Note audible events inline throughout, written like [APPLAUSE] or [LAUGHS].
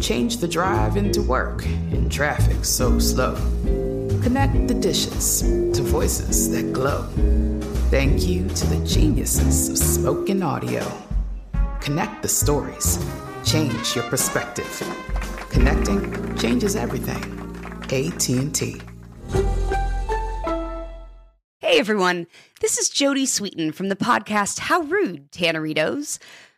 Change the drive into work in traffic so slow. Connect the dishes to voices that glow. Thank you to the geniuses of spoken audio. Connect the stories. Change your perspective. Connecting changes everything. AT&T. Hey everyone, this is Jodie Sweetin from the podcast How Rude, Tanneritos.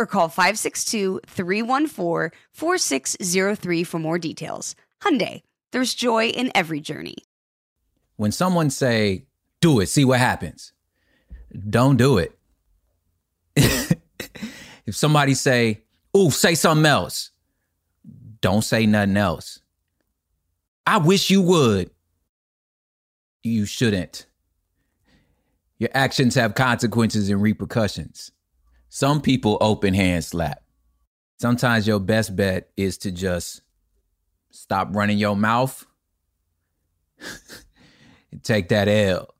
or call 562-314-4603 for more details. Hyundai, there's joy in every journey. When someone say, "Do it, see what happens." Don't do it. [LAUGHS] if somebody say, "Ooh, say something else." Don't say nothing else. I wish you would. You shouldn't. Your actions have consequences and repercussions. Some people open hand slap. Sometimes your best bet is to just stop running your mouth and take that L.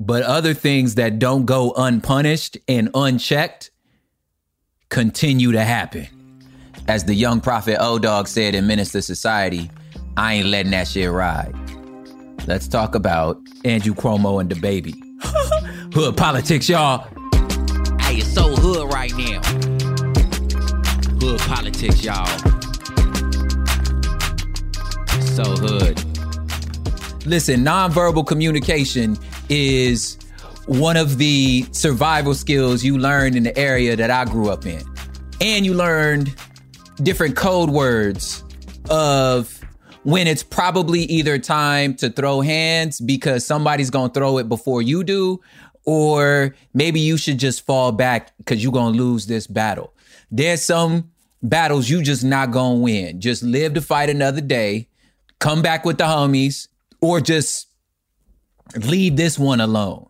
But other things that don't go unpunished and unchecked continue to happen. As the young prophet O Dog said in Menace II Society, I ain't letting that shit ride. Let's talk about Andrew Cuomo and DaBaby. [LAUGHS] Hood politics, y'all. Right now. Hood politics, y'all. So hood. Listen, nonverbal communication is one of the survival skills you learned in the area that I grew up in. And you learned different code words of when it's probably either time to throw hands because somebody's to throw it before you do or maybe you should just fall back because you're gonna lose this battle. There's some battles you just not gonna win. Just live to fight another day, come back with the homies, or just leave this one alone.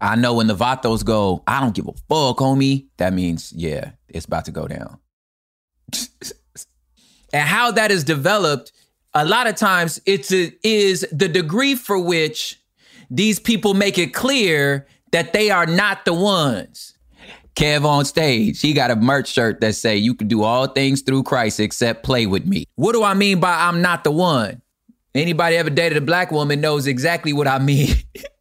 I know when the Vatos go, I don't give a fuck, homie. That means, yeah, it's about to go down. [LAUGHS] and how that is developed, a lot of times it's a, is the degree for which these people make it clear that they are not the ones. Kev on stage, he got a merch shirt that say you can do all things through Christ except play with me. What do I mean by I'm not the one? Anybody ever dated a black woman knows exactly what I mean.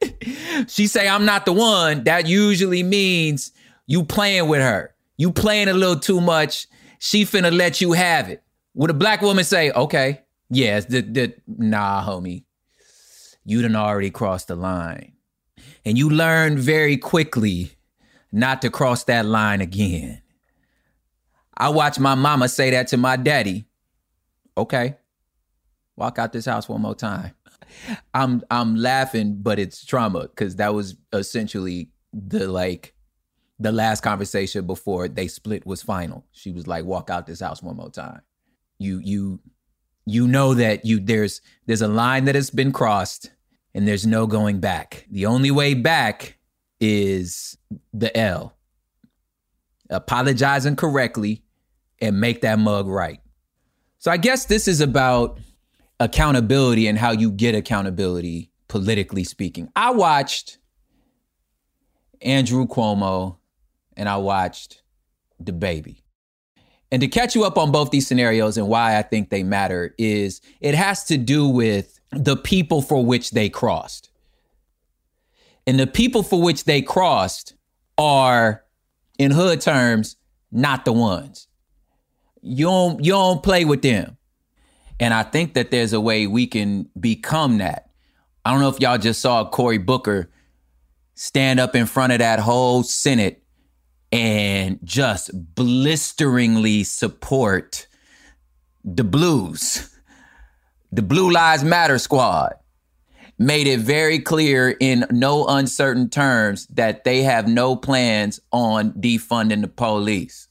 [LAUGHS] she say I'm not the one, that usually means you playing with her. You playing a little too much. She finna let you have it. Would a black woman say, okay, yes, the, the, nah, homie, you done already crossed the line. And you learn very quickly not to cross that line again. I watched my mama say that to my daddy. Okay. Walk out this house one more time. I'm I'm laughing, but it's trauma because that was essentially the like the last conversation before they split was final. She was like, walk out this house one more time. You you you know that you there's there's a line that has been crossed and there's no going back. The only way back is the L. Apologizing correctly and make that mug right. So I guess this is about accountability and how you get accountability politically speaking. I watched Andrew Cuomo and I watched DaBaby. And to catch you up on both these scenarios and why I think they matter is it has to do with the people for which they crossed. And the people for which they crossed are, in hood terms, not the ones. You don't you don't play with them. And I think that there's a way we can become that. I don't know if y'all just saw Cory Booker stand up in front of that whole Senate and just blisteringly support the blues, the Blue Lives Matter squad. Made it very clear in no uncertain terms that they have no plans on defunding the police.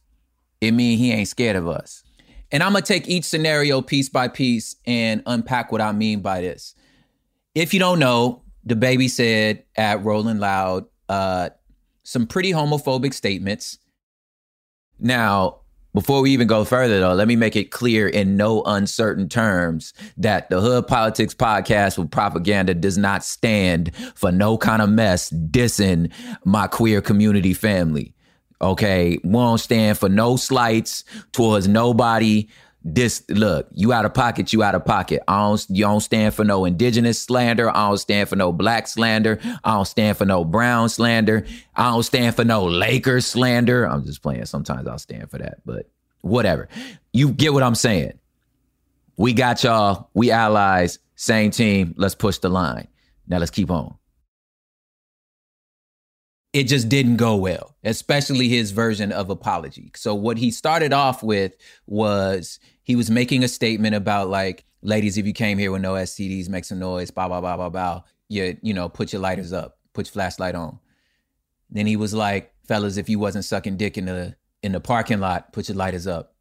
It means he ain't scared of us. And I'm gonna take each scenario piece by piece and unpack what I mean by this. If you don't know, DaBaby said at Rolling Loud uh, some pretty homophobic statements. Now, before we even go further, though, let me make it clear in no uncertain terms that the Hood Politics Podcast with Propaganda does not stand for no kind of mess dissing my queer community family. Okay, we don't stand for no slights towards nobody. This look, you out of pocket, you out of pocket. I don't, you don't stand for no indigenous slander. I don't stand for no black slander. I don't stand for no brown slander. I don't stand for no Lakers slander. I'm just playing. Sometimes I'll stand for that, but whatever. You get what I'm saying. We got y'all. We allies. Same team. Let's push the line. Now let's keep on it just didn't go well, especially his version of apology. So what he started off with was he was making a statement about like, ladies, if you came here with no STDs, make some noise, blah blah blah blah blah. You you know, put your lighters up, put your flashlight on. Then he was like, fellas, if you wasn't sucking dick in the in the parking lot, put your lighters up.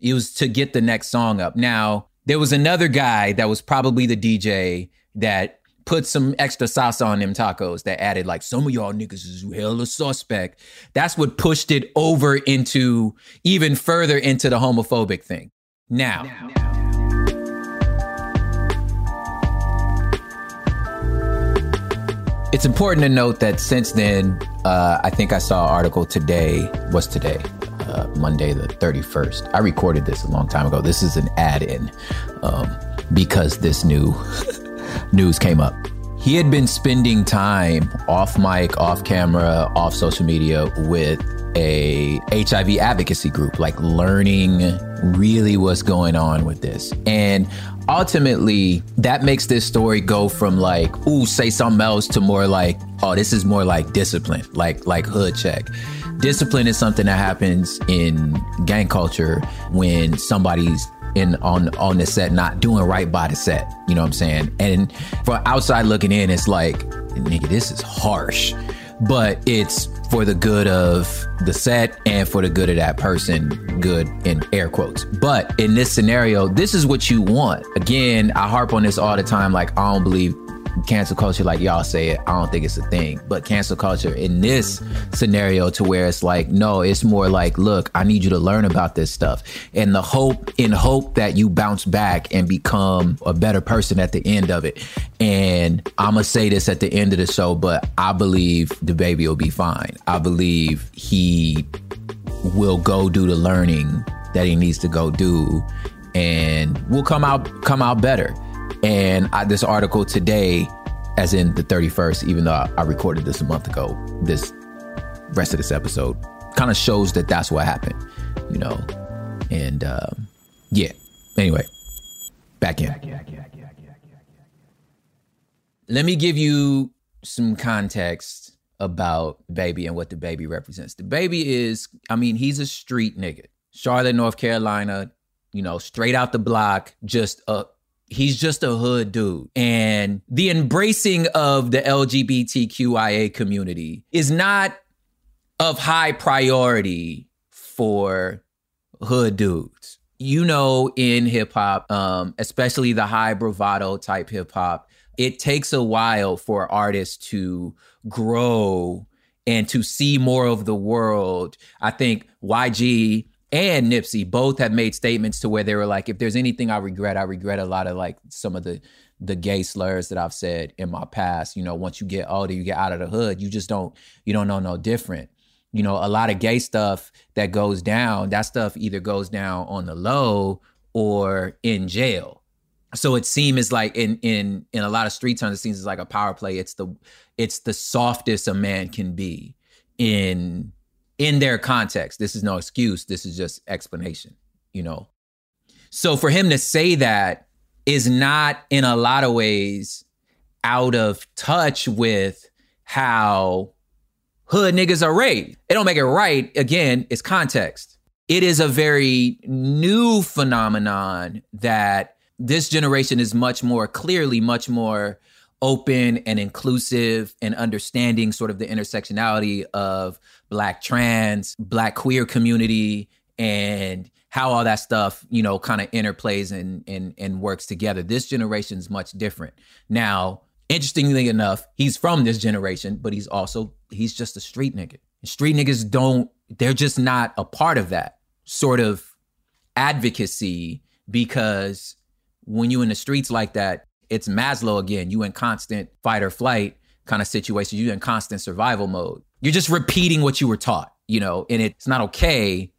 It was to get the next song up. Now, there was another guy that was probably the DJ that put some extra sauce on them tacos that added like some of y'all niggas is hella suspect. That's what pushed it over into even further into the homophobic thing. Now, now. It's important to note that since then, uh, I think I saw an article today. Was today? Uh, Monday the 31st. I recorded this a long time ago. This is an add in um, because this new [LAUGHS] news came up. He had been spending time off mic, off camera, off social media with a HIV advocacy group, like learning really what's going on with this. And ultimately, that makes this story go from like, ooh, say something else to more like, oh, this is more like discipline, like like hood check. Discipline is something that happens in gang culture when somebody's in on on the set not doing right by the set. You know what I'm saying? And for outside looking in, it's like, nigga, this is harsh. But it's for the good of the set and for the good of that person, good in air quotes. But in this scenario, this is what you want. Again, I harp on this all the time. Like, I don't believe cancel culture like y'all say it i don't think it's a thing. But cancel culture in this scenario to where it's like no it's more like look i need you to learn about this stuff. And the hope in hope that you bounce back and become a better person at the end of it. And i'm gonna say this at the end of the show but i believe DaBaby will be fine. I believe he will go do the learning that he needs to go do. And we'll come out come out better and I, this article today, as in the 31st, even though I, recorded this a month ago, this rest of this episode kind of shows that that's what happened, you know. And um, yeah, anyway, back in. Let me give you some context about baby and what DaBaby represents. DaBaby is, I mean, he's a street nigga. Charlotte, North Carolina, you know, straight out the block, just a he's just a hood dude. And the embracing of the LGBTQIA community is not of high priority for hood dudes. You know, in hip hop, um, especially the high bravado type hip hop, it takes a while for artists to grow and to see more of the world. I think YG and Nipsey both have made statements to where they were like, if there's anything I regret, I regret a lot of like some of the the gay slurs that I've said in my past. You know, once you get older, you get out of the hood, you just don't you don't know no different. You know, a lot of gay stuff that goes down, that stuff either goes down on the low or in jail. So it seems like in in in a lot of street terms, it seems like a power play. It's the it's the softest a man can be in in their context. This is no excuse. This is just explanation, you know. So for him to say that is not in a lot of ways out of touch with how hood niggas are raised. It don't make it right. Again, it's context. It is a very new phenomenon that this generation is much more clearly, much more open and inclusive and understanding sort of the intersectionality of black trans, black queer community and how all that stuff, you know, kind of interplays and, and and works together. This generation is much different. Now, interestingly enough, he's from this generation, but he's also he's just a street nigga. Street niggas don't they're just not a part of that sort of advocacy because when you in the streets like that, it's Maslow again. You in constant fight or flight kind of situation. You in constant survival mode. You're just repeating what you were taught, you know, and it's not okay.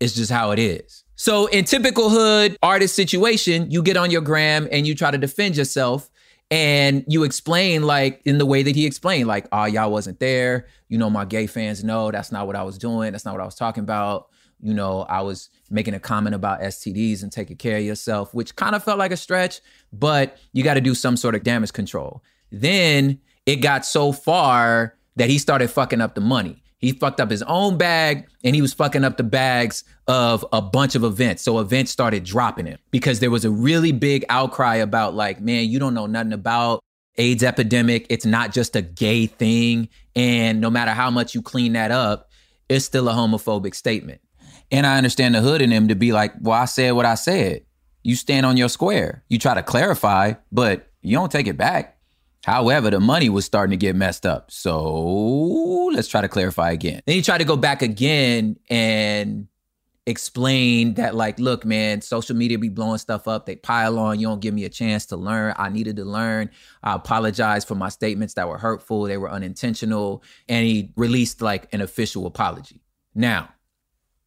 It's just how it is. So in typical hood artist situation, you get on your gram and you try to defend yourself and you explain like in the way that he explained, like, oh, y'all wasn't there. You know, my gay fans know that's not what I was doing. That's not what I was talking about. You know, I was making a comment about STDs and taking care of yourself, which kind of felt like a stretch, but you got to do some sort of damage control. Then it got so far that he started fucking up the money. He fucked up his own bag and he was fucking up the bags of a bunch of events. So events started dropping him because there was a really big outcry about like, man, you don't know nothing about AIDS epidemic. It's not just a gay thing. And no matter how much you clean that up, it's still a homophobic statement. And I understand the hood in him to be like, well, I said what I said. You stand on your square. You try to clarify, but you don't take it back. However, the money was starting to get messed up. So let's try to clarify again. Then he tried to go back again and explain that, like, look, man, social media be blowing stuff up. They pile on. You don't give me a chance to learn. I needed to learn. I apologize for my statements that were hurtful. They were unintentional. And he released like an official apology. Now,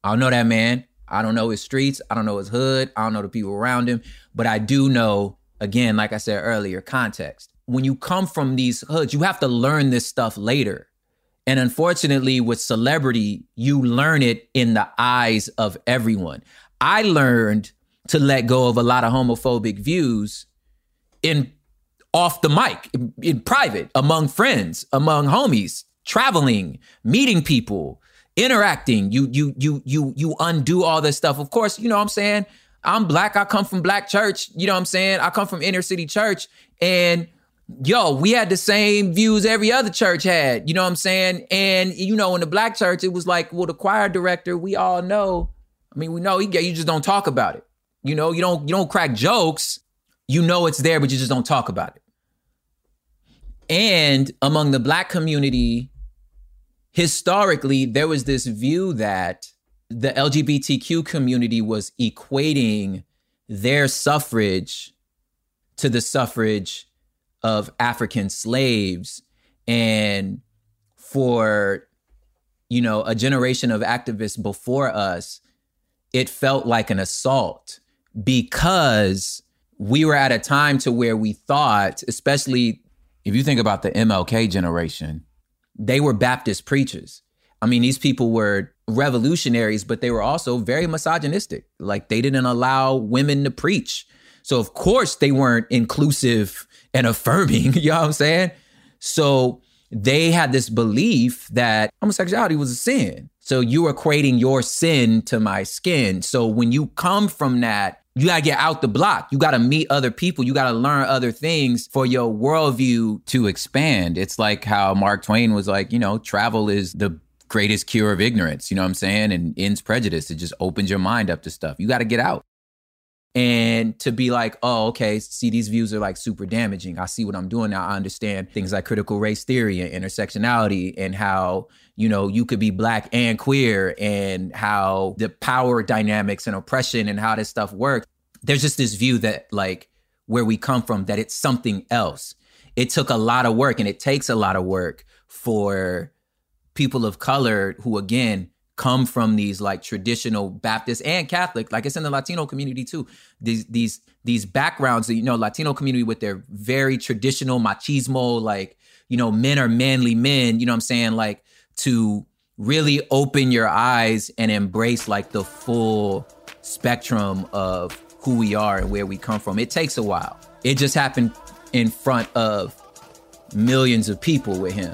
I don't know that man. I don't know his streets. I don't know his hood. I don't know the people around him. But I do know, again, like I said earlier, context. When you come from these hoods, you have to learn this stuff later. And unfortunately, with celebrity, you learn it in the eyes of everyone. I learned to let go of a lot of homophobic views in off the mic, in, in private, among friends, among homies, traveling, meeting people, interacting. You you you you you undo all this stuff. Of course you know what i'm saying? I'm black. I come from black church. You know what i'm saying? I come from inner city church. And yo we had the same views every other church had. You know what i'm saying? And you know in the black church it was like well the choir director we all know. I mean we know he you just don't talk about it. You know you don't you don't crack jokes. You know it's there but you just don't talk about it. And among the black community historically, there was this view that the LGBTQ community was equating their suffrage to the suffrage of African slaves. And for, you know, a generation of activists before us, it felt like an assault because we were at a time to where we thought, especially if you think about the MLK generation, they were Baptist preachers. I mean, these people were revolutionaries, but they were also very misogynistic. Like they didn't allow women to preach. So of course they weren't inclusive and affirming, [LAUGHS] you know what I'm saying? So they had this belief that homosexuality was a sin. So you are equating your sin to my skin. So when you come from that, you gotta get out the block. You gotta meet other people. You gotta learn other things for your worldview to expand. It's like how Mark Twain was like, you know, travel is the greatest cure of ignorance. You know what I'm saying? And ends prejudice. It just opens your mind up to stuff. You gotta get out. and to be like, oh, okay, see, these views are like super damaging. I see what I'm doing now. I understand things like critical race theory and intersectionality and how, you know, you could be black and queer and how the power dynamics and oppression and how this stuff works. There's just this view that, like, where we come from, that it's something else. It took a lot of work and it takes a lot of work for people of color who, again, come from these like traditional Baptist and Catholic, like it's in the Latino community too. These these these backgrounds that you know, Latino community with their very traditional machismo, like you know, men are manly men. You know what I'm saying? Like to really open your eyes and embrace like the full spectrum of who we are and where we come from. It takes a while. It just happened in front of millions of people with him.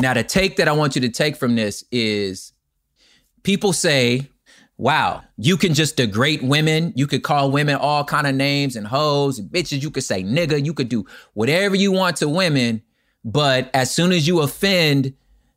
Now, the take that I want you to take from this is people say, wow, you can just degrade women. You could call women all kind of names and hoes and bitches. You could say nigga. You could do whatever you want to women. But as soon as you offend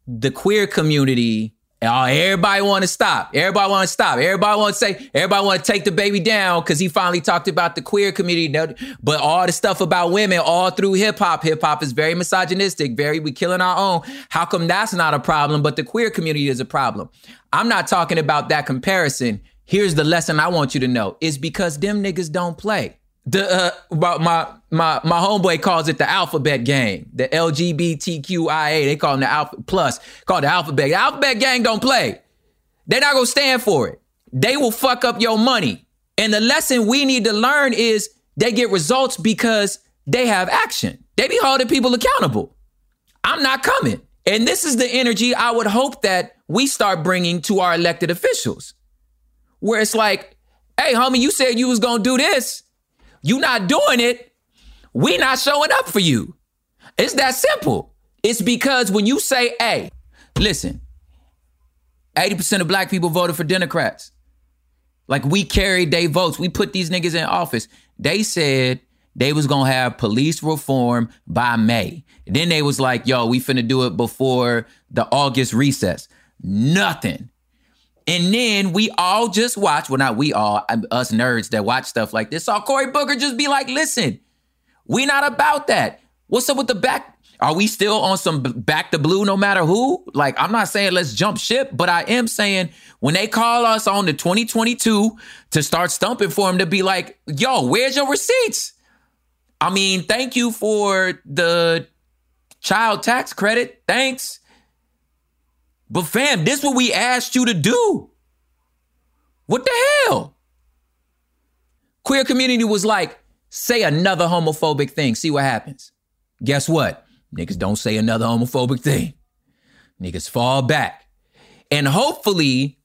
the queer community, oh, everybody want to stop. Everybody want to stop. Everybody want to say, everybody want to take DaBaby down because he finally talked about the queer community. But all the stuff about women, all through hip hop, hip hop is very misogynistic, very, we killing our own. How come that's not a problem, but the queer community is a problem? I'm not talking about that comparison. Here's the lesson I want you to know is because them niggas don't play the uh, my my my homeboy calls it the alphabet gang, the LGBTQIA. They call them the alpha plus, called the alphabet. The alphabet gang don't play. They're not gonna stand for it. They will fuck up your money. And the lesson we need to learn is they get results because they have action. They be holding people accountable. I'm not coming. And this is the energy I would hope that we start bringing to our elected officials, where it's like, hey, homie, you said you was gonna do this you not doing it, we not showing up for you. It's that simple. It's because when you say, hey, listen, 80% of black people voted for Democrats. Like we carried their votes. We put these niggas in office. They said they was gonna have police reform by May. then they was like, yo, we finna do it before the August recess. Nothing. And then we all just watch, well, not we all, um, us nerds that watch stuff like this, saw Cory Booker just be like, listen, we not about that. What's up with the back? Are we still on some back to blue no matter who? Like, I'm not saying let's jump ship, but I am saying when they call us on the 2022 to start stumping for them to be like, yo, where's your receipts? I mean, thank you for the child tax credit. Thanks. But fam, this is what we asked you to do. What the hell? Queer community was like, say another homophobic thing, see what happens. Guess what? Niggas don't say another homophobic thing. Niggas fall back. And hopefully,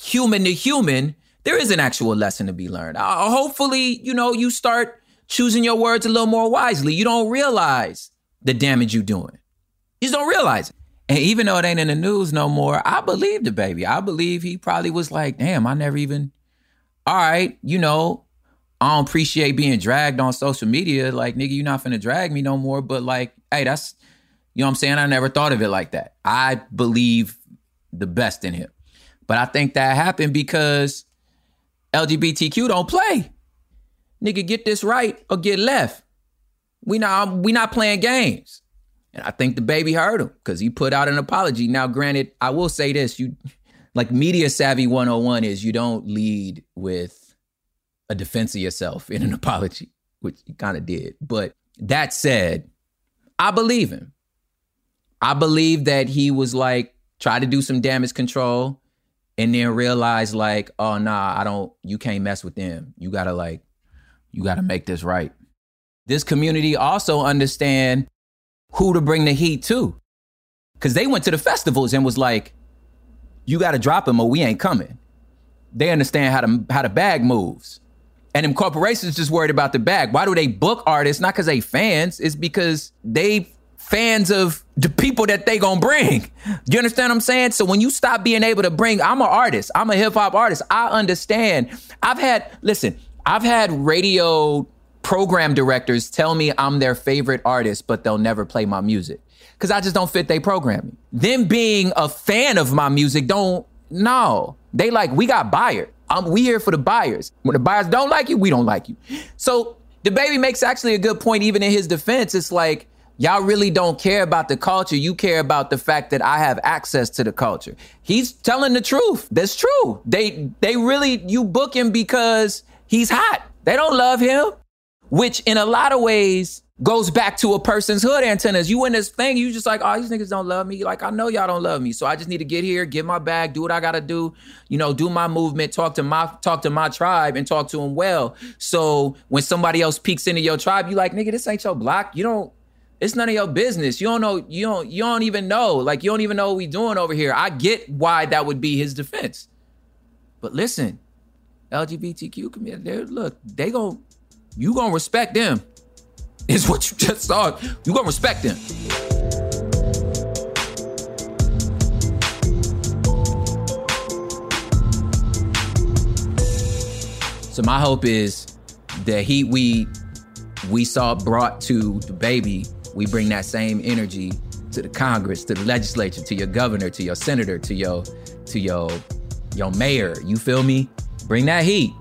human to human, there is an actual lesson to be learned. Uh, hopefully, you know, you start choosing your words a little more wisely. You don't realize the damage you're doing. You just don't realize it. And even though it ain't in the news no more, I believe DaBaby. I believe he probably was like, damn, I never even, all right, you know, I don't appreciate being dragged on social media. Like, nigga, you're not finna drag me no more. But like, hey, that's, you know what I'm saying? I never thought of it like that. I believe the best in him. But I think that happened because LGBTQ don't play. Nigga, get this right or get left. We not we not playing games. And I think DaBaby heard him because he put out an apology. Now, granted, I will say this: you like media savvy 101 is you don't lead with a defense of yourself in an [LAUGHS] apology, which you kind of did. But that said, I believe him. I believe that he was like, try to do some damage control and then realize like, oh nah, I don't you can't mess with them. You gotta like, you gotta make this right. This community also understand who to bring the heat to. Cause they went to the festivals and was like, you gotta drop him or we ain't coming. They understand how to how the bag moves. And them corporations just worried about the bag. Why do they book artists? Not because they fans, it's because they fans of the people that they gonna bring. You understand what I'm saying? So when you stop being able to bring, I'm an artist. I'm a hip hop artist. I understand. I've had listen. I've had radio program directors tell me I'm their favorite artist, but they'll never play my music because I just don't fit their programming. Them being a fan of my music don't no. They like we got buyers. Um, we here for the buyers. When the buyers don't like you, we don't like you. So DaBaby makes actually a good point, even in his defense. It's like Y'all really don't care about the culture. You care about the fact that I have access to the culture. He's telling the truth. That's true. They they really you book him because he's hot. They don't love him, which in a lot of ways goes back to a person's hood antennas. You in this thing, you just like, oh, these niggas don't love me. Like, I know y'all don't love me. So I just need to get here, get my bag, do what I gotta do, you know, do my movement, talk to my talk to my tribe and talk to them well. So when somebody else peeks into your tribe, you like, nigga, this ain't your block. You don't it's none of your business. You don't know. You don't. You don't even know. Like you don't even know what we doing over here. I get why that would be his defense. But listen, LGBTQ community. Look, they gon' you gonna respect them. Is what you just saw. You gonna respect them. So my hope is the heat we we saw brought to DaBaby we bring that same energy to the Congress, to the legislature, to your governor, to your senator, to your to your your mayor. You feel me? Bring that heat.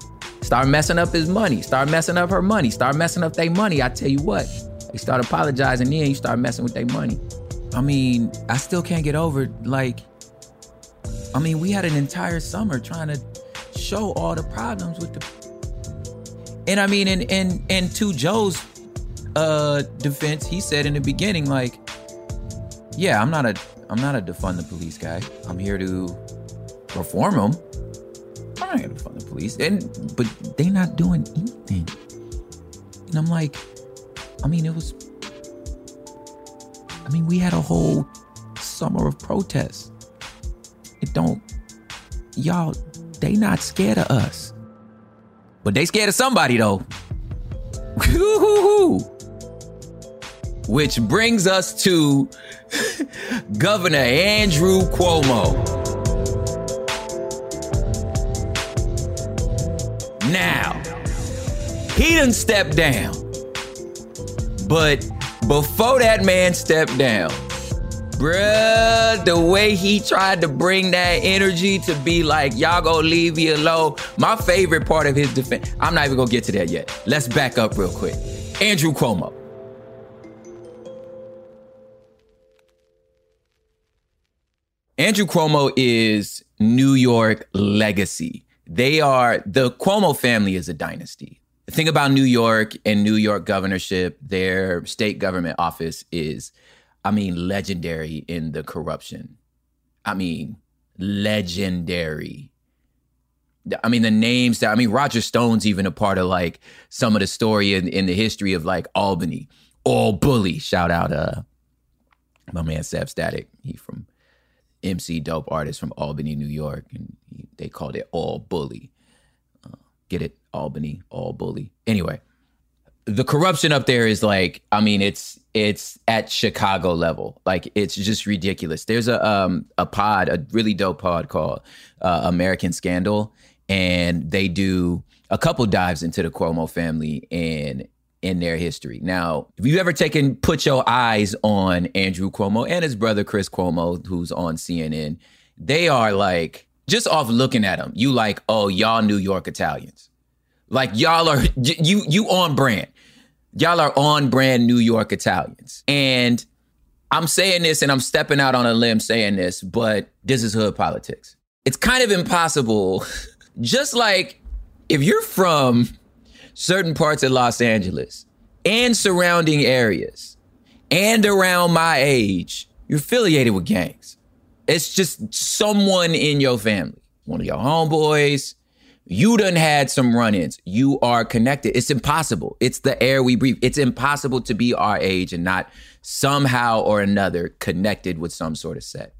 Start messing up his money. Start messing up her money. Start messing up their money. I tell you what, they start apologizing, then you start messing with their money. I mean, I still can't get over like. I mean, we had an entire summer trying to show all the problems with the. And I mean, and and and to Joe's uh defense, he said in the beginning, like, yeah, I'm not a I'm not a defund the police guy. I'm here to reform them. Here to defund the police. And but they not doing anything. And I'm like, I mean, it was I mean, we had a whole summer of protests. It don't y'all, they not scared of us. But they scared of somebody though. Which brings us to [LAUGHS] Governor Andrew Cuomo. Now, he didn't step down. But before that man stepped down, bruh, the way he tried to bring that energy to be like, y'all go leave me alone. My favorite part of his defense, I'm not even gonna get to that yet. Let's back up real quick. Andrew Cuomo. Andrew Cuomo is New York legacy. They are, the Cuomo family is a dynasty. The thing about New York and New York governorship, their state government office is, I mean, legendary in the corruption. I mean, legendary. I mean, the names that, I mean, Roger Stone's even a part of like some of the story in, in the history of like Albany. All bully. Shout out uh my man Sev Statik. He from MC Dope Artist from Albany, New York. And he, they called it All Bully. Uh, get it? Albany, All Bully. Anyway, the corruption up there is like, I mean, it's it's at Chicago level. Like it's just ridiculous. There's a um a pod, a really dope pod called uh, American Scandal, and they do a couple dives into the Cuomo family and in their history. Now, if you've ever taken put your eyes on Andrew Cuomo and his brother Chris Cuomo, who's on CNN, they are like just off looking at them, you like, oh, y'all New York Italians. Like y'all are you you on brand. Y'all are on brand New York Italians. And I'm saying this and I'm stepping out on a limb saying this, but this is hood politics. It's kind of impossible. [LAUGHS] Just like if you're from certain parts of Los Angeles and surrounding areas and around my age, you're affiliated with gangs. It's just someone in your family, one of your homeboys, you done had some run-ins. You are connected. It's impossible. It's the air we breathe. It's impossible to be our age and not somehow or another connected with some sort of set.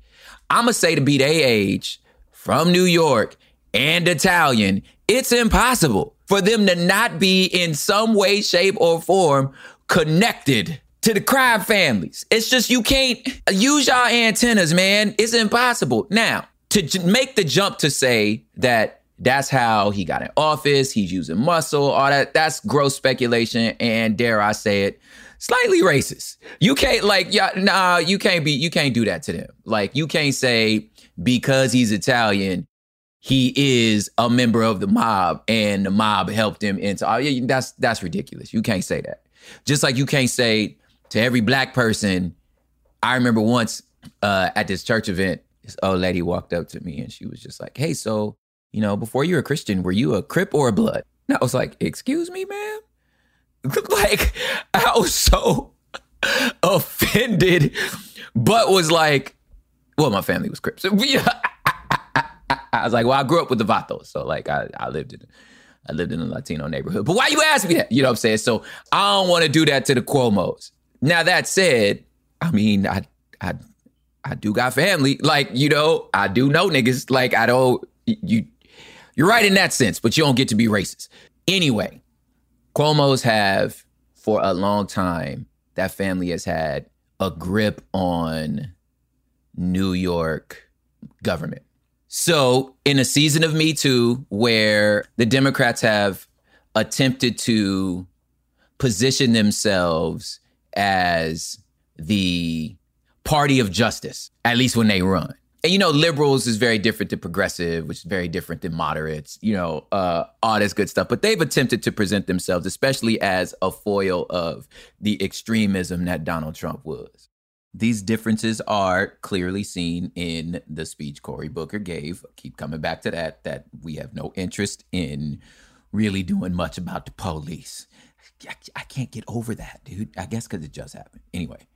I'ma say to be their age from New York and Italian, it's impossible for them to not be in some way, shape, or form connected to the crime families. It's just you can't use your antennas, man. It's impossible. Now, to make the jump to say that that's how he got in office. He's using muscle, all that. That's gross speculation, and dare I say it, slightly racist. You can't like, yeah, nah, you can't be, you can't do that to them. Like, you can't say because he's Italian, he is a member of the mob, and the mob helped him into. Oh, yeah, that's that's ridiculous. You can't say that. Just like you can't say to every black person. I remember once uh, at this church event, this old lady walked up to me and she was just like, "Hey, so." you know, before you were a Christian, were you a Crip or a Blood? And I was like, excuse me, ma'am? [LAUGHS] like, I was so [LAUGHS] offended, but was like, well, my family was Crips. [LAUGHS] So, I was like, well, I grew up with the Vatos. So like I, I lived in I lived in a Latino neighborhood. But why you ask me that? You know what I'm saying? So I don't want to do that to the Cuomo's. Now that said, I mean, I I I do got family. Like, you know, I do know niggas. Like, I don't you you're right in that sense, but you don't get to be racist. Anyway, Cuomo's have for a long time, that family has had a grip on New York government. So, in a season of Me Too, where the Democrats have attempted to position themselves as the party of justice, at least when they run, and you know, liberals is very different than progressive, which is very different than moderates, you know, uh, all this good stuff. But they've attempted to present themselves, especially as a foil of the extremism that Donald Trump was. These differences are clearly seen in the speech Cory Booker gave. Keep coming back to that, that we have no interest in really doing much about the police. I, I can't get over that, dude. I guess because it just happened. Anyway,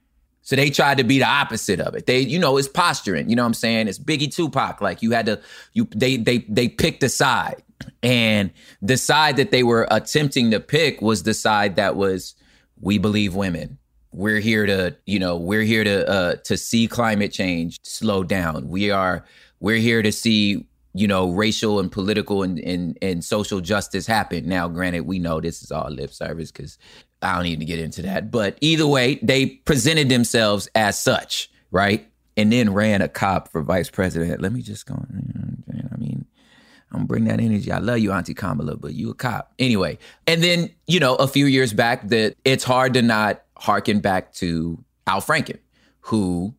so they tried to be the opposite of it. They, you know, it's posturing. You know what I'm saying? It's Biggie Tupac. Like you had to, you they they they picked a side, and the side that they were attempting to pick was the side that was we believe women. We're here to, you know, we're here to uh, to see climate change slow down. We are we're here to see you know, racial and political and, and, and social justice happen. Now, granted, we know this is all lip service because I don't need to get into that. But either way, they presented themselves as such, right? And then ran a cop for vice president. Let me just go. I mean, I'm bring that energy. I love you, Auntie Kamala, but you a cop anyway. And then you know, a few years back, that it's hard to not harken back to Al Franken, who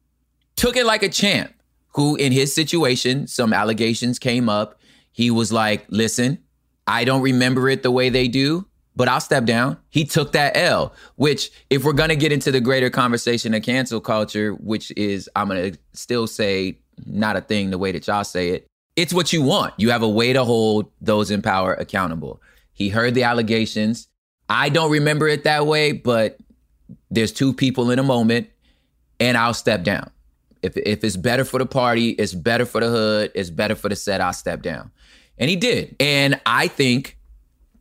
took it like a champ. Who, in his situation, some allegations came up. He was like, "Listen, I don't remember it the way they do, but I'll step down. He took that L, which, if we're going to get into the greater conversation of cancel culture, which is, I'm going to still say, not a thing the way that y'all say it, it's what you want. You have a way to hold those in power accountable. He heard the allegations. I don't remember it that way, but there's two people in a moment, and I'll step down. If if it's better for the party, it's better for the hood, it's better for the set, I'll step down. And he did. And I think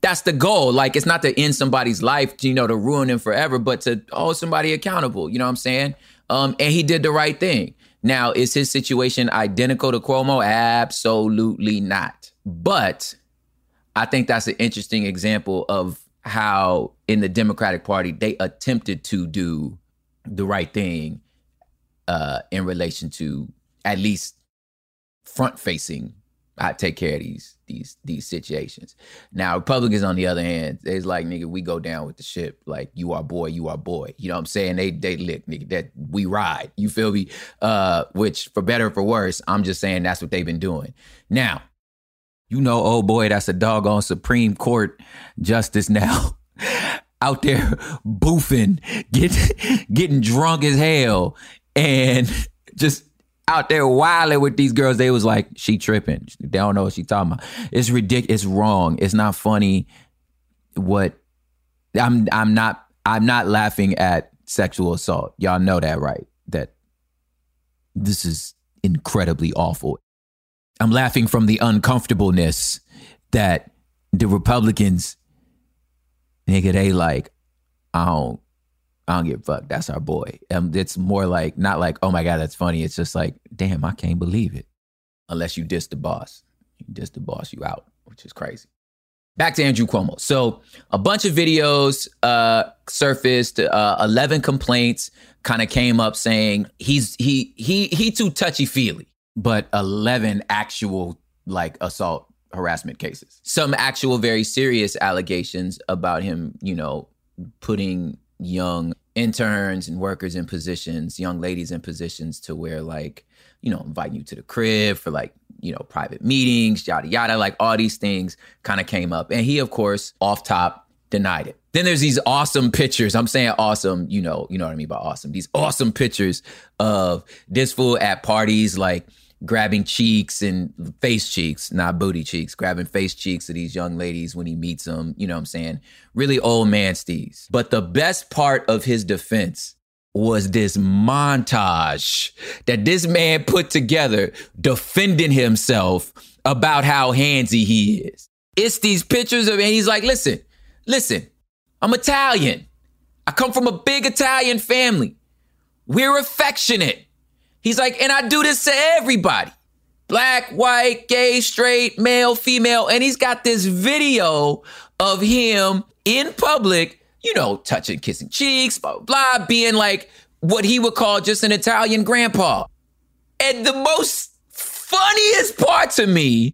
that's the goal. Like it's not to end somebody's life, you know, to ruin them forever, but to hold somebody accountable. You know what I'm saying? Um, and he did the right thing. Now, is his situation identical to Cuomo? Absolutely not. But I think that's an interesting example of how in the Democratic Party they attempted to do the right thing uh, in relation to at least front facing I take care of these these these situations. Now Republicans on the other hand, they's like nigga, we go down with the ship. Like you are boy, you are boy. You know what I'm saying? They they lick nigga that we ride. You feel me? Uh, which for better or for worse, I'm just saying that's what they've been doing. Now, you know, oh boy, that's a doggone Supreme Court justice now. [LAUGHS] Out there boofing, getting getting drunk as hell, and [LAUGHS] just out there wilding with these girls. They was like, she tripping. They don't know what she talking about. It's ridiculous. It's wrong. It's not funny. What I'm I'm not I'm not laughing at sexual assault. Y'all know that, right? That this is incredibly awful. I'm laughing from the uncomfortableness that the Republicans, nigga, they like, I don't I don't give a fuck. That's our boy. Um, it's more like not like, oh my god, that's funny. It's just like, damn, I can't believe it. Unless you diss the boss, you diss the boss, you out, which is crazy. Back to Andrew Cuomo. So a bunch of videos uh, surfaced. Uh, Eleven complaints kind of came up saying he's he he he too touchy feely, but eleven actual like assault harassment cases. Some actual very serious allegations about him, you know, putting young interns and workers in positions, young ladies in positions to where like, you know, inviting you to the crib for like, you know, private meetings, yada yada, like all these things kind of came up. And he, of course, off top denied it. Then there's these awesome pictures. I'm saying awesome, you know, you know what I mean by awesome. These awesome pictures of this fool at parties like grabbing cheeks and face cheeks, not booty cheeks, grabbing face cheeks of these young ladies when he meets them. You know what I'm saying? Really old man steez. But the best part of his defense was this montage that this man put together defending himself about how handsy he is. It's these pictures of, and he's like, listen, listen, I'm Italian. I come from a big Italian family. We're affectionate. He's like, and I do this to everybody black, white, gay, straight, male, female. And he's got this video of him in public, you know, touching, kissing cheeks, blah, blah, blah, being like what he would call just an Italian grandpa. And the most funniest part to me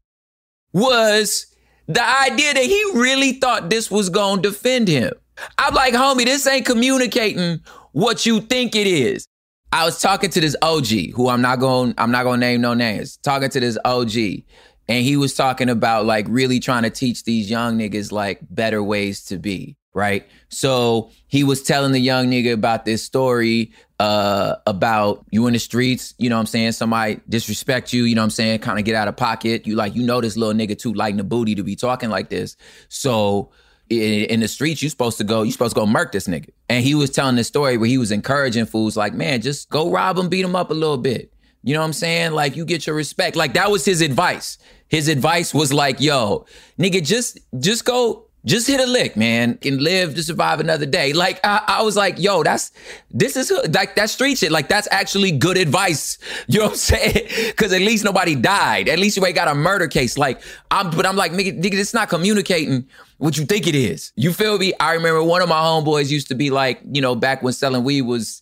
was the idea that he really thought this was going to defend him. I'm like, homie, this ain't communicating what you think it is. I was talking to this OG who I'm not going I'm not going to name no names. Talking to this OG and he was talking about like really trying to teach these young niggas like better ways to be, right? So he was telling the young nigga about this story uh, about you in the streets, you know what I'm saying? Somebody disrespect you, you know what I'm saying? Kind of get out of pocket. You like, you know, this little nigga too lighting the booty to be talking like this. So in, the streets, you supposed to go, you supposed to go murk this nigga. And he was telling this story where he was encouraging fools like, man, just go rob him, beat him up a little bit. You know what I'm saying? Like you get your respect. Like that was his advice. His advice was like, yo, nigga, just just go just hit a lick, man, and live to survive another day. Like I, I, was like, yo, that's this is like that street shit. Like that's actually good advice. [LAUGHS] You know what I'm saying? Because at least nobody died. At least you ain't got a murder case. Like I'm, but I'm like, nigga, nigga, it's not communicating what you think it is. You feel me? I remember one of my homeboys used to be like, you know, back when selling weed was,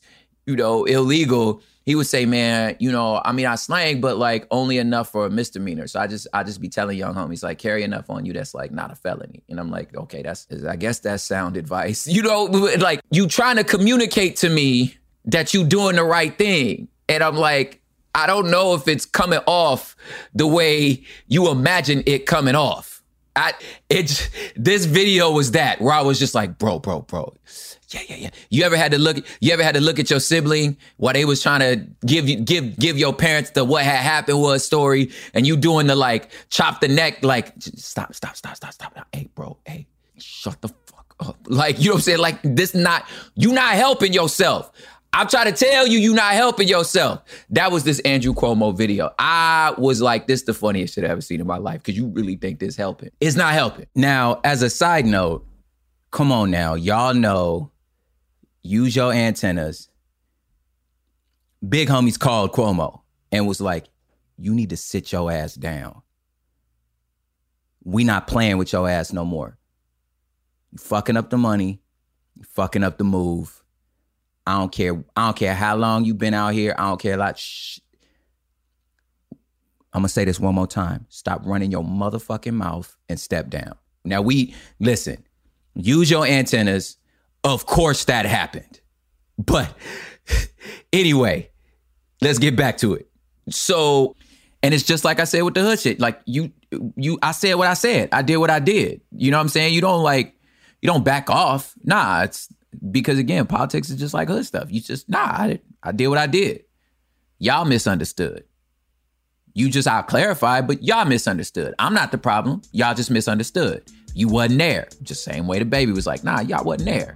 you know, illegal he would say, man, you know, I mean, I slang, but like only enough for a misdemeanor. So I just, I just be telling young homies like, carry enough on you that's like not a felony. And I'm like, okay, that's, I guess that's sound advice. [LAUGHS] You know, like you trying to communicate to me that you doing the right thing, and I'm like, I don't know if it's coming off the way you imagine it coming off. I it this video was that where I was just like, bro, bro, bro. Yeah, yeah, yeah. You ever had to look you ever had to look at your sibling while they was trying to give you give give your parents the what had happened was story and you doing the like chop the neck like stop, stop, stop, stop, stop. Hey, bro, hey, shut the fuck up. [LAUGHS] Like, you know what I'm saying? Like this not you not helping yourself. I'm trying to tell you, you not helping yourself. That was this Andrew Cuomo video. I was like, this the funniest shit I ever seen in my life because you really think this helping. It's not helping. Now, as a side note, come on now. Y'all know, use your antennas. Big homies called Cuomo and was like, you need to sit your ass down. We not playing with your ass no more. You fucking up the money. You fucking up the move I don't care. I don't care how long you've been out here. I don't care a lot. Shh. I'm gonna say this one more time. Stop running your motherfucking mouth and step down. Now we listen. Use your antennas. Of course that happened. But anyway, let's get back to it. So, and it's just like I said with the hood shit. Like you, you, I said what I said. I did what I did. You know what I'm saying? You don't like, you don't back off. Nah, it's because again, politics is just like hood stuff. You just nah, I, I did what I did. Y'all misunderstood. You just I clarified, but y'all misunderstood. I'm not the problem. Y'all just misunderstood. You wasn't there. Just same way DaBaby was like, nah, y'all wasn't there.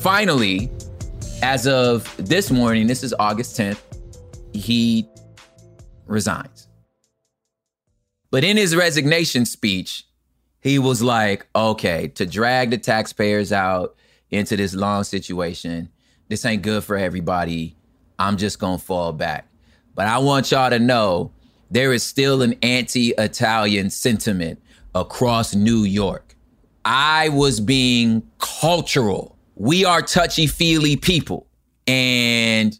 Finally, as of this morning, this is August 10th, he resigns. But in his resignation speech, he was like, okay, to drag the taxpayers out into this long situation, this ain't good for everybody. I'm just gonna fall back. But I want y'all to know there is still an anti Italian sentiment across New York. I was being cultural. We are touchy feely people. And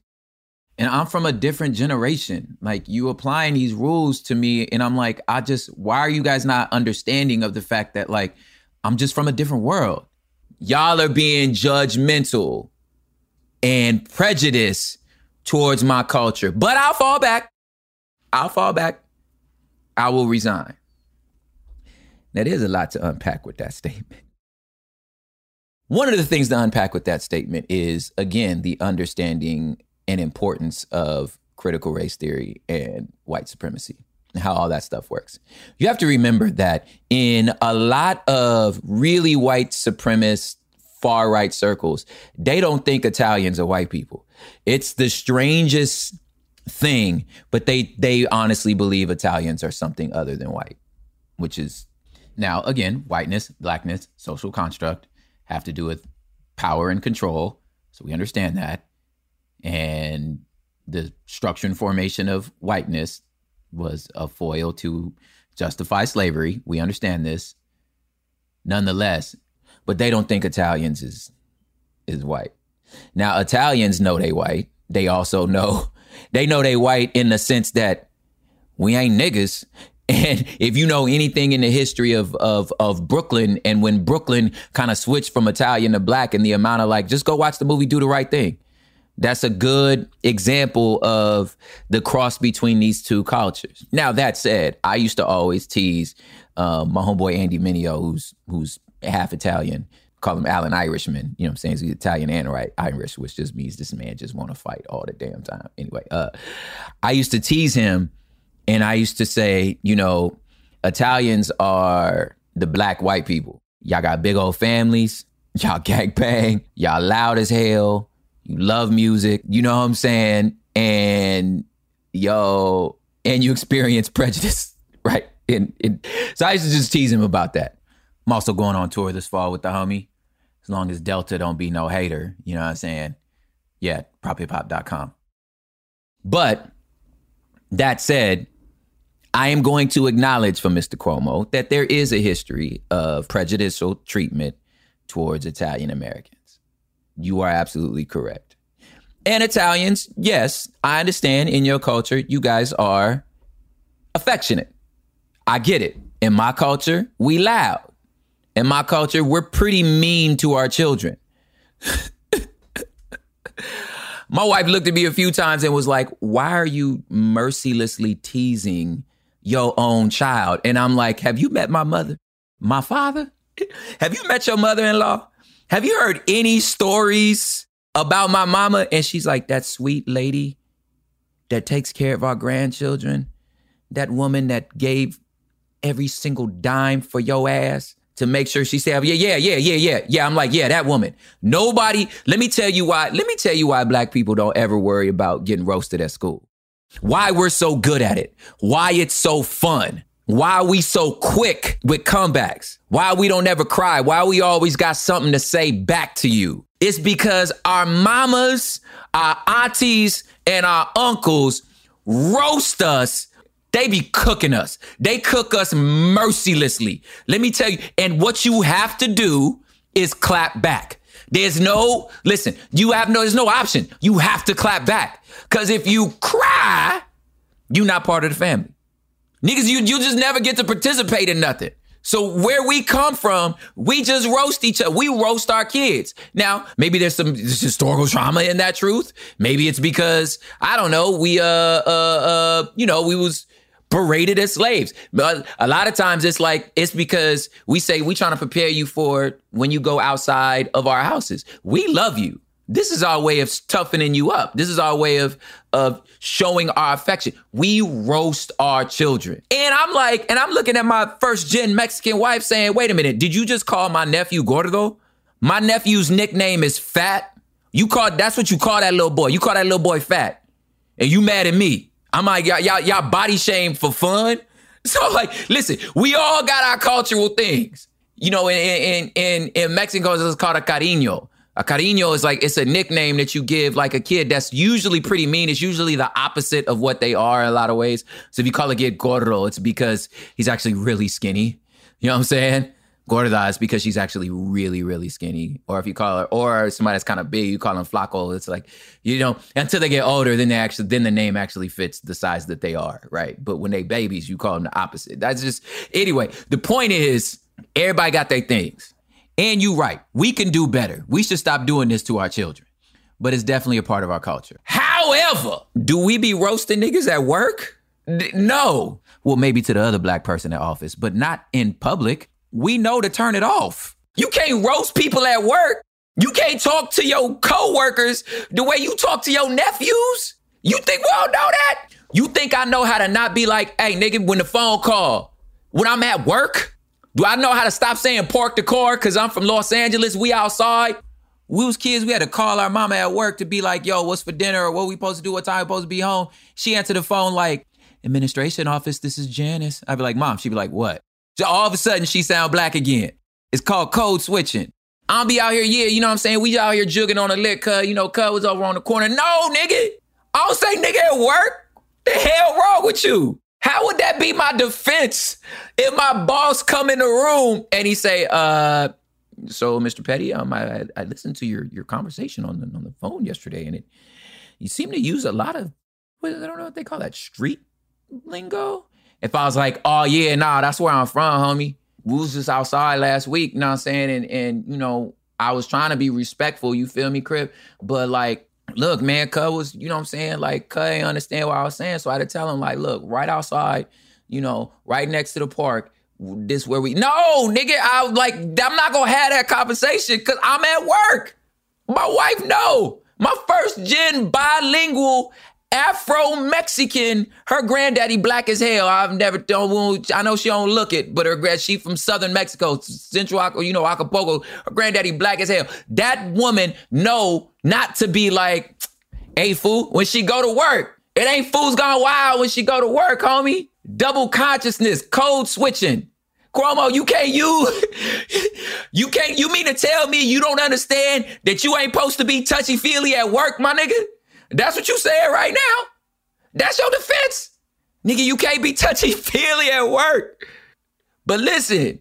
and I'm from a different generation. Like you applying these rules to me, and I'm like, I just, why are you guys not understanding of the fact that like I'm just from a different world? Y'all are being judgmental and prejudiced towards my culture. But I'll fall back. I'll fall back. I will resign. Now, there's a lot to unpack with that [LAUGHS] statement. One of the things to unpack with that statement is, again, the understanding and importance of critical race theory and white supremacy and how all that stuff works. You have to remember that in a lot of really white supremacist far right circles, they don't think Italians are white people. It's the strangest thing, but they they honestly believe Italians are something other than white, which is Now, again, whiteness, blackness, social construct have to do with power and control. So we understand that. And the structure and formation of whiteness was a foil to justify slavery. We understand this. Nonetheless, but they don't think Italians is is white. Now Italians know they white. They also know [LAUGHS] they know they white in the sense that we ain't niggas. [LAUGHS] And if you know anything in the history of of of Brooklyn and when Brooklyn kind of switched from Italian to black and the amount of like just go watch the movie Do the Right Thing. That's a good example of the cross between these two cultures. Now that said, I used to always tease um, my homeboy Andy Minio, who's who's half Italian, call him Alan Irishman. You know what I'm saying? He's Italian and right Irish, which just means this man just want to fight all the damn time. Anyway, uh, I used to tease him and I used to say, you know, Italians are the black white people. Y'all got big old families. Y'all gang bang. Y'all loud as hell. You love music. You know what I'm saying? And yo, and you experience prejudice, [LAUGHS] right? And, and so I used to just tease him about that. I'm also going on tour this fall with the homie. As long as Delta don't be no hater, you know what I'm saying? Yeah, prophiphop.com. But that said, I am going to acknowledge for Mr. Cuomo that there is a history of prejudicial treatment towards Italian Americans. You are absolutely correct. And Italians, yes, I understand in your culture, you guys are affectionate. I get it. In my culture, we loud. In my culture, we're pretty mean to our children. [LAUGHS] my wife looked at me a few times and was like, Why are you mercilessly teasing your own child. And I'm like, have you met my mother? My father? Have you met your mother in law? Have you heard any stories about my mama? And she's like, that sweet lady that takes care of our grandchildren, that woman that gave every single dime for your ass to make sure she said, yeah, yeah, yeah, yeah, yeah. Yeah, I'm like, yeah, that woman. Nobody, let me tell you why, let me tell you why black people don't ever worry about getting roasted at school why we're so good at it, why it's so fun, why we so quick with comebacks, why we don't ever cry, why we always got something to say back to you. It's because our mamas, our aunties, and our uncles roast us. They be cooking us. They cook us mercilessly. Let me tell you, and what you have to do is clap back. There's no, listen, you have no, there's no option. You have to clap back. Cause if you cry, you're not part of the family. Niggas, you, you just never get to participate in nothing. So where we come from, we just roast each other. We roast our kids. Now, maybe there's some historical trauma in that truth. Maybe it's because I don't know. We uh uh uh you know we was berated as slaves. But a lot of times it's like it's because we say we trying to prepare you for when you go outside of our houses. We love you. This is our way of toughening you up. This is our way of of showing our affection. We roast our children. And I'm like, and I'm looking at my first gen Mexican wife saying, wait a minute, did you just call my nephew gordo? My nephew's nickname is fat. You called that's what you call that little boy. You call that little boy fat. And you mad at me. I'm like, y'all, y'all, y'all body shame for fun. [LAUGHS] So like, listen, we all got our cultural things. You know, in in in, in Mexico, it's called a cariño. A cariño is like it's a nickname that you give like a kid that's usually pretty mean. It's usually the opposite of what they are in a lot of ways. So if you call a kid gordo, it's because he's actually really skinny. You know what I'm saying? Gorda because she's actually really, really skinny. Or if you call her, or somebody that's kind of big, you call them flaco. It's like, you know, until they get older, then they actually, then the name actually fits the size that they are, right? But when they babies, you call them the opposite. That's just, anyway, the point is, everybody got their things. And you right, we can do better. We should stop doing this to our children. But it's definitely a part of our culture. However, do we be roasting niggas at work? no. Well, maybe to the other black person the office, but not in public we know to turn it off. You can't roast people at work. You can't talk to your coworkers the way you talk to your nephews. You think we all know that? You think I know how to not be like, hey, nigga, when the phone call, when I'm at work? Do I know how to stop saying park the car because I'm from Los Angeles? We outside. We was kids, we had to call our mama at work to be like, yo, what's for dinner or what we supposed to do, what time we supposed to be home. She answered the phone like, administration office, this is Janice. I'd be like, mom, she'd be like, what? So all of a sudden she sound black again. It's called code switching. I'll be out here, yeah, you know what I'm saying? We out here jugging on a lick, cuz, you know, cuz was over on the corner. No, nigga. I don't say nigga at work. The hell wrong with you? How would that be my defense if my boss come in the room and he say, uh, so Mr. Petty, um, I, I listened to your your conversation on the on the phone yesterday, and it you seem to use a lot of I don't know what they call that street lingo. If I was like, oh yeah, nah, that's where I'm from, homie. We was just outside last week, you know what I'm saying? And and you know, I was trying to be respectful, you feel me, Crip? But like, look, man, cuz was, you know what I'm saying? Like, cuz ain't understand what I was saying. So I had to tell him, like, look, right outside, you know, right next to the park, this where we no nigga i like i'm not gonna have that conversation because i'm at work my wife no my first gen bilingual afro mexican her granddaddy black as hell. I've never done i know she don't look it but her grand she from southern mexico central you know acapulco. Her granddaddy black as hell. That woman know not to be like hey fool when she go to work. It ain't fools gone wild when she go to work homie. Double consciousness code switching. Cuomo, you can't you [LAUGHS] you can't you mean to tell me you don't understand that you ain't supposed to be touchy feely at work, my nigga? That's what you saying right now. That's your defense, nigga. You can't be touchy feely [LAUGHS] at work. But listen,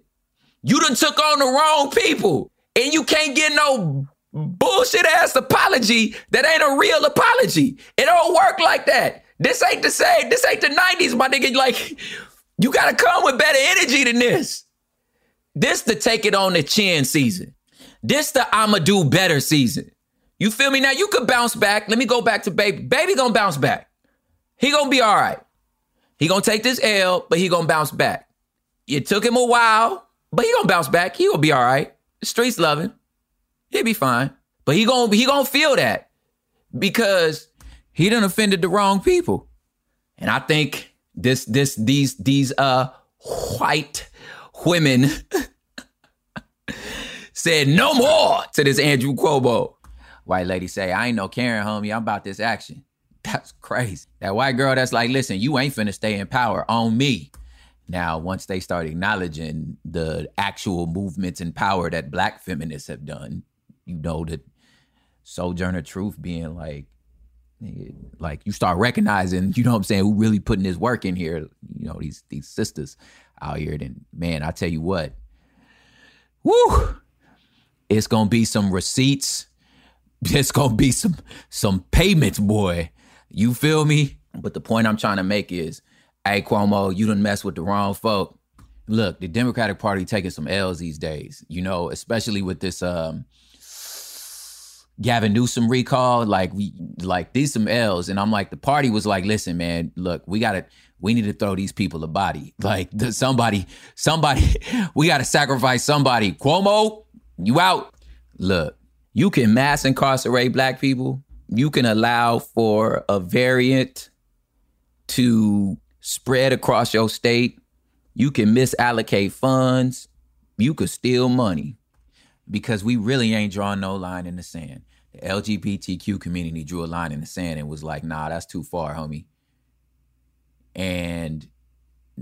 you done took on the wrong people, and you can't get no bullshit ass apology that ain't a real apology. It don't work like that. This ain't the same. This ain't the 90s, my nigga. Like, you got to come with better energy than this. This the take it on the chin season. This the I'ma do better season. You feel me? Now you could bounce back. Let me go back to baby. Baby gonna bounce back. He gonna be all right. He gonna take this L, but he gonna bounce back. It took him a while, but he gonna bounce back. He gonna be all right. The streets him. He'll be fine. But he gonna he gonna feel that because he done offended the wrong people. And I think this this these these uh white women [LAUGHS] said no more to this Andrew Cuomo. White lady say, I ain't no Karen, homie. I'm about this action. [LAUGHS] That's crazy. That white girl that's like, listen, you ain't finna stay in power on me. Now, once they start acknowledging the actual movements and power that black feminists have done, you know that Sojourner Truth being like, like you start recognizing, you know what I'm saying, who really putting this work in here, you know, these these sisters out here, then man, I tell you what, whoo, it's gonna be some receipts. It's gonna be some some payments, boy. You feel me? But the point I'm trying to make is, hey Cuomo, you done mess with the wrong folk. Look, the Democratic Party taking some L's these days, you know, especially with this um Gavin Newsom recall, like we like these some L's. And I'm like, the party was like, listen, man, look, we gotta we need to throw these people a body. [LAUGHS] Like somebody, somebody, [LAUGHS] we gotta sacrifice somebody. Cuomo, you out. Look, you can mass incarcerate black people. You can allow for a variant to spread across your state. You can misallocate funds. You could steal money because we really ain't drawing no line in the sand. The LGBTQ community drew a line in the sand and was like, nah, that's too far, homie. And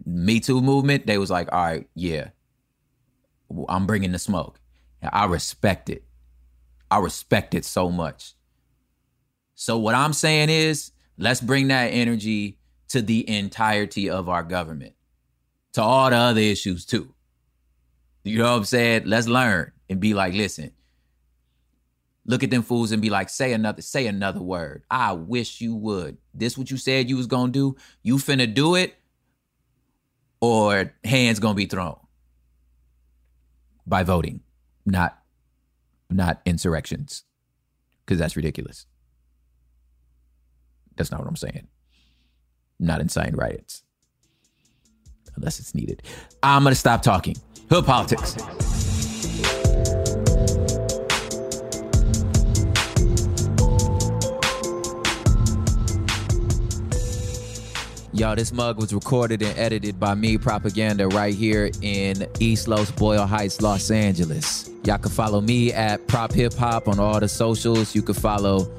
Me Too movement, they was like, all right, yeah, I'm bringing the smoke. I respect it. I respect it so much. So what I'm saying is, let's bring that energy to the entirety of our government, to all the other issues too. You know what I'm saying? Let's learn and be like, listen, look at them fools and be like, say another, say another word. I wish you would. This what you said you was gonna do. You finna do it, or hands gonna be thrown by voting, not not insurrections, because that's ridiculous. That's not what I'm saying. Not insane riots, unless it's needed. I'm gonna stop talking. Hood politics. Y'all, this mug was recorded and edited by me, Propaganda, right here in East Los Boyle Heights, Los Angeles. Y'all can follow me at Prop Hip Hop on all the socials. You can follow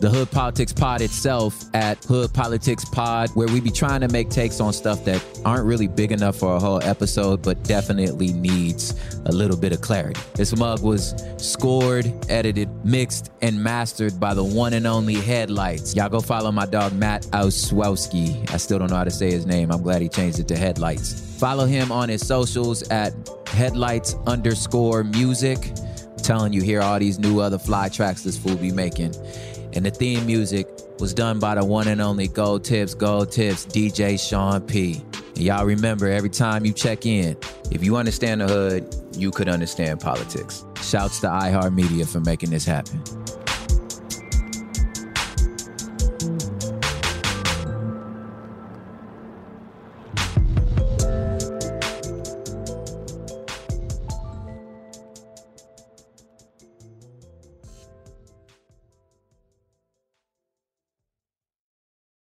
the Hood Politics Pod itself at Hood Politics Pod, where we be trying to make takes on stuff that aren't really big enough for a whole episode, but definitely needs a little bit of clarity. This mug was scored, edited, mixed, and mastered by the one and only Headlights. Y'all go follow my dog Matt Auswowski. I still don't know how to say his name. I'm glad he changed it to Headlights. Follow him on his socials at Headlights underscore music. I'm telling you, hear all these new other fly tracks this fool be making. And the theme music was done by the one and only Gold Tips, Gold Tips, DJ Sean P. And y'all remember every time you check in, if you understand the hood, you could understand politics. Shouts to iHeartMedia for making this happen.